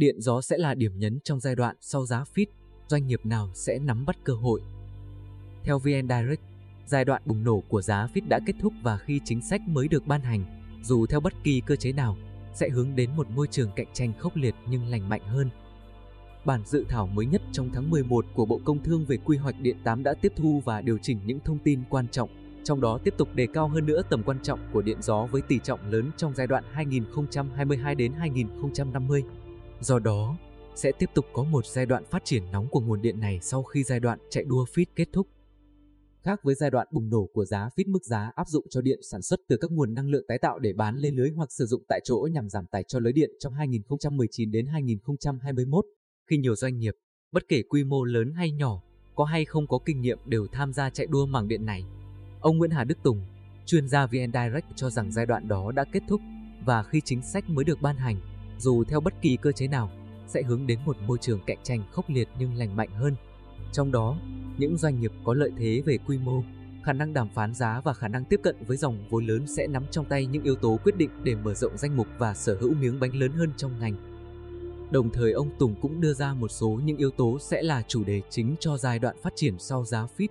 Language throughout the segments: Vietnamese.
điện gió sẽ là điểm nhấn trong giai đoạn sau giá FIT, doanh nghiệp nào sẽ nắm bắt cơ hội. Theo VN Direct, giai đoạn bùng nổ của giá FIT đã kết thúc và khi chính sách mới được ban hành, dù theo bất kỳ cơ chế nào, sẽ hướng đến một môi trường cạnh tranh khốc liệt nhưng lành mạnh hơn. Bản dự thảo mới nhất trong tháng 11 của Bộ Công Thương về quy hoạch điện 8 đã tiếp thu và điều chỉnh những thông tin quan trọng, trong đó tiếp tục đề cao hơn nữa tầm quan trọng của điện gió với tỷ trọng lớn trong giai đoạn 2022 đến 2050. Do đó, sẽ tiếp tục có một giai đoạn phát triển nóng của nguồn điện này sau khi giai đoạn chạy đua FIT kết thúc. Khác với giai đoạn bùng nổ của giá FIT mức giá áp dụng cho điện sản xuất từ các nguồn năng lượng tái tạo để bán lên lưới hoặc sử dụng tại chỗ nhằm giảm tải cho lưới điện trong 2019 đến 2021, khi nhiều doanh nghiệp, bất kể quy mô lớn hay nhỏ, có hay không có kinh nghiệm đều tham gia chạy đua mảng điện này. Ông Nguyễn Hà Đức Tùng, chuyên gia VN Direct cho rằng giai đoạn đó đã kết thúc và khi chính sách mới được ban hành, dù theo bất kỳ cơ chế nào, sẽ hướng đến một môi trường cạnh tranh khốc liệt nhưng lành mạnh hơn. Trong đó, những doanh nghiệp có lợi thế về quy mô, khả năng đàm phán giá và khả năng tiếp cận với dòng vốn lớn sẽ nắm trong tay những yếu tố quyết định để mở rộng danh mục và sở hữu miếng bánh lớn hơn trong ngành. Đồng thời ông Tùng cũng đưa ra một số những yếu tố sẽ là chủ đề chính cho giai đoạn phát triển sau giá FIT.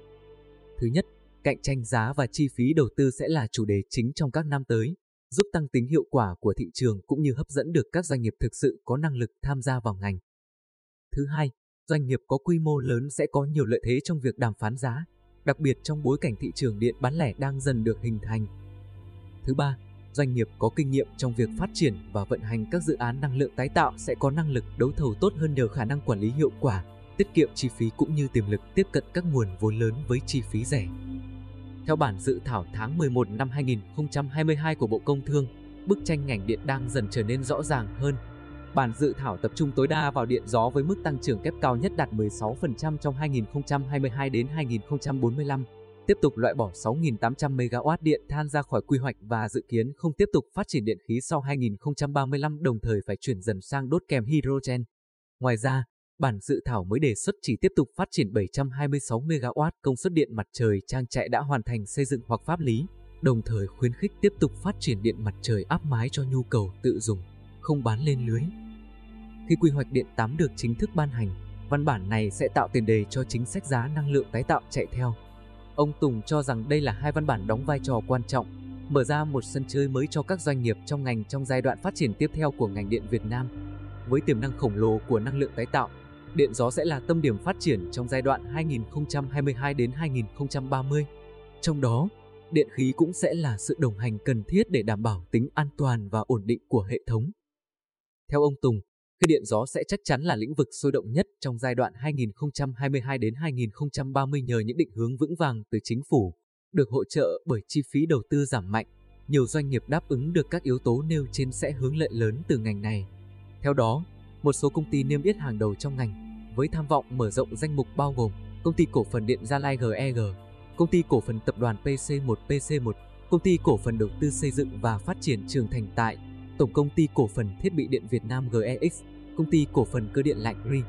Thứ nhất, cạnh tranh giá và chi phí đầu tư sẽ là chủ đề chính trong các năm tới, giúp tăng tính hiệu quả của thị trường cũng như hấp dẫn được các doanh nghiệp thực sự có năng lực tham gia vào ngành. Thứ hai, doanh nghiệp có quy mô lớn sẽ có nhiều lợi thế trong việc đàm phán giá, đặc biệt trong bối cảnh thị trường điện bán lẻ đang dần được hình thành. Thứ ba, doanh nghiệp có kinh nghiệm trong việc phát triển và vận hành các dự án năng lượng tái tạo sẽ có năng lực đấu thầu tốt hơn nhờ khả năng quản lý hiệu quả, tiết kiệm chi phí cũng như tiềm lực tiếp cận các nguồn vốn lớn với chi phí rẻ. Theo bản dự thảo tháng 11 năm 2022 của Bộ Công Thương, bức tranh ngành điện đang dần trở nên rõ ràng hơn. Bản dự thảo tập trung tối đa vào điện gió với mức tăng trưởng kép cao nhất đạt 16% trong 2022 đến 2045, tiếp tục loại bỏ 6.800 MW điện than ra khỏi quy hoạch và dự kiến không tiếp tục phát triển điện khí sau 2035 đồng thời phải chuyển dần sang đốt kèm hydrogen. Ngoài ra, Bản dự thảo mới đề xuất chỉ tiếp tục phát triển 726 MW công suất điện mặt trời trang trại đã hoàn thành xây dựng hoặc pháp lý, đồng thời khuyến khích tiếp tục phát triển điện mặt trời áp mái cho nhu cầu tự dùng, không bán lên lưới. Khi quy hoạch điện 8 được chính thức ban hành, văn bản này sẽ tạo tiền đề cho chính sách giá năng lượng tái tạo chạy theo. Ông Tùng cho rằng đây là hai văn bản đóng vai trò quan trọng, mở ra một sân chơi mới cho các doanh nghiệp trong ngành trong giai đoạn phát triển tiếp theo của ngành điện Việt Nam. Với tiềm năng khổng lồ của năng lượng tái tạo, điện gió sẽ là tâm điểm phát triển trong giai đoạn 2022 đến 2030. Trong đó, điện khí cũng sẽ là sự đồng hành cần thiết để đảm bảo tính an toàn và ổn định của hệ thống. Theo ông Tùng, khi điện gió sẽ chắc chắn là lĩnh vực sôi động nhất trong giai đoạn 2022 đến 2030 nhờ những định hướng vững vàng từ chính phủ, được hỗ trợ bởi chi phí đầu tư giảm mạnh. Nhiều doanh nghiệp đáp ứng được các yếu tố nêu trên sẽ hướng lợi lớn từ ngành này. Theo đó, một số công ty niêm yết hàng đầu trong ngành với tham vọng mở rộng danh mục bao gồm công ty cổ phần điện Gia Lai GEG, công ty cổ phần tập đoàn PC1 PC1, công ty cổ phần đầu tư xây dựng và phát triển Trường Thành Tại, tổng công ty cổ phần thiết bị điện Việt Nam GEX, công ty cổ phần cơ điện lạnh RI.